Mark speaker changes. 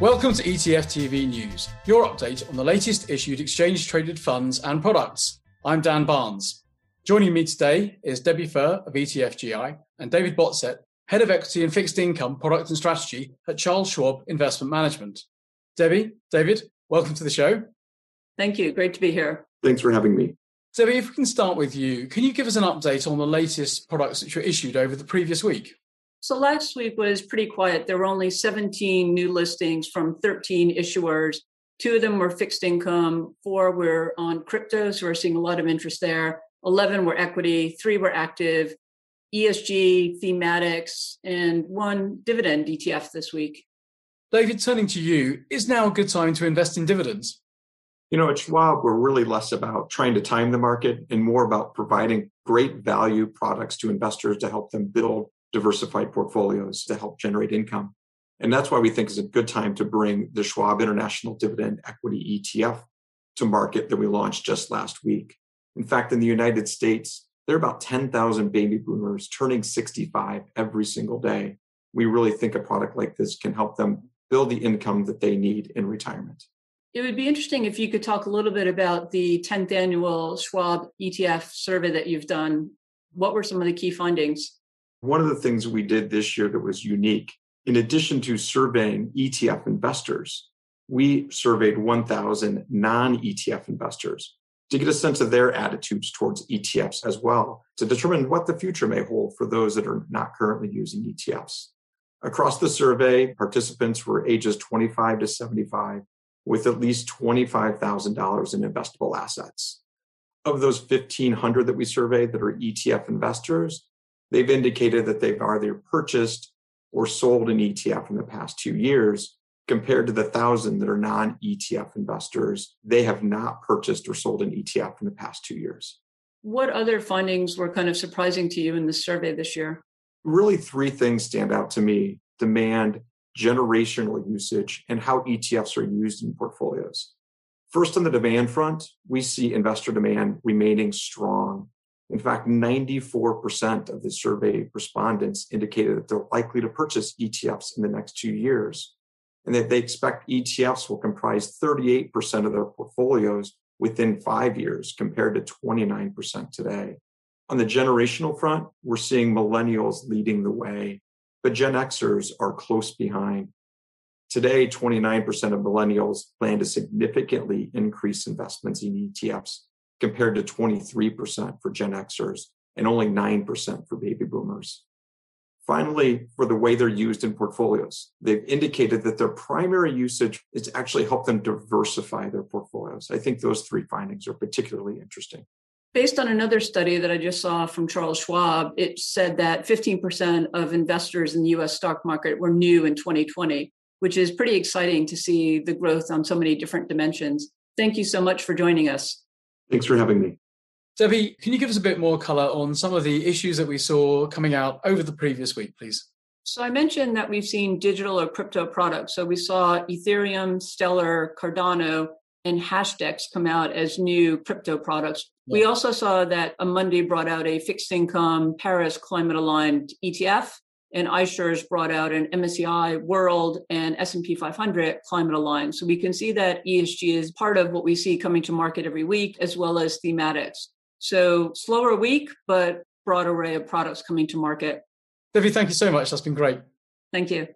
Speaker 1: Welcome to ETF TV News, your update on the latest issued exchange traded funds and products. I'm Dan Barnes. Joining me today is Debbie Fuhr of ETFGI and David Botset, Head of Equity and Fixed Income Product and Strategy at Charles Schwab Investment Management. Debbie, David, welcome to the show.
Speaker 2: Thank you. Great to be here.
Speaker 3: Thanks for having me.
Speaker 1: Debbie, if we can start with you, can you give us an update on the latest products that were issued over the previous week?
Speaker 2: So last week was pretty quiet. There were only 17 new listings from 13 issuers. Two of them were fixed income, four were on crypto, so we're seeing a lot of interest there. 11 were equity, three were active, ESG, thematics, and one dividend ETF this week.
Speaker 1: David, turning to you, is now a good time to invest in dividends?
Speaker 3: You know, at Schwab, we're really less about trying to time the market and more about providing great value products to investors to help them build diversified portfolios to help generate income. And that's why we think it's a good time to bring the Schwab International Dividend Equity ETF to market that we launched just last week. In fact, in the United States, there are about 10,000 baby boomers turning 65 every single day. We really think a product like this can help them build the income that they need in retirement.
Speaker 2: It would be interesting if you could talk a little bit about the 10th annual Schwab ETF survey that you've done. What were some of the key findings?
Speaker 3: One of the things we did this year that was unique, in addition to surveying ETF investors, we surveyed 1,000 non ETF investors to get a sense of their attitudes towards ETFs as well, to determine what the future may hold for those that are not currently using ETFs. Across the survey, participants were ages 25 to 75 with at least $25,000 in investable assets. Of those 1,500 that we surveyed that are ETF investors, they've indicated that they've either purchased or sold an ETF in the past two years, compared to the thousand that are non ETF investors. They have not purchased or sold an ETF in the past two years.
Speaker 2: What other findings were kind of surprising to you in the survey this year?
Speaker 3: Really, three things stand out to me demand, generational usage, and how ETFs are used in portfolios. First, on the demand front, we see investor demand remaining strong in fact, 94% of the survey respondents indicated that they're likely to purchase ETFs in the next two years, and that they expect ETFs will comprise 38% of their portfolios within five years, compared to 29% today. On the generational front, we're seeing millennials leading the way, but Gen Xers are close behind. Today, 29% of millennials plan to significantly increase investments in ETFs compared to 23% for Gen Xers and only 9% for baby boomers. Finally, for the way they're used in portfolios, they've indicated that their primary usage is actually help them diversify their portfolios. I think those three findings are particularly interesting.
Speaker 2: Based on another study that I just saw from Charles Schwab, it said that 15% of investors in the US stock market were new in 2020, which is pretty exciting to see the growth on so many different dimensions. Thank you so much for joining us.
Speaker 3: Thanks for having me.
Speaker 1: Debbie, can you give us a bit more color on some of the issues that we saw coming out over the previous week, please?
Speaker 2: So I mentioned that we've seen digital or crypto products. So we saw Ethereum, Stellar, Cardano, and Hashdex come out as new crypto products. Yeah. We also saw that Amundi brought out a fixed income Paris climate aligned ETF and iShares brought out an MSCI World and S&P 500 climate aligned. So we can see that ESG is part of what we see coming to market every week, as well as thematics. So slower week, but broad array of products coming to market.
Speaker 1: Debbie, thank you so much. That's been great.
Speaker 2: Thank you.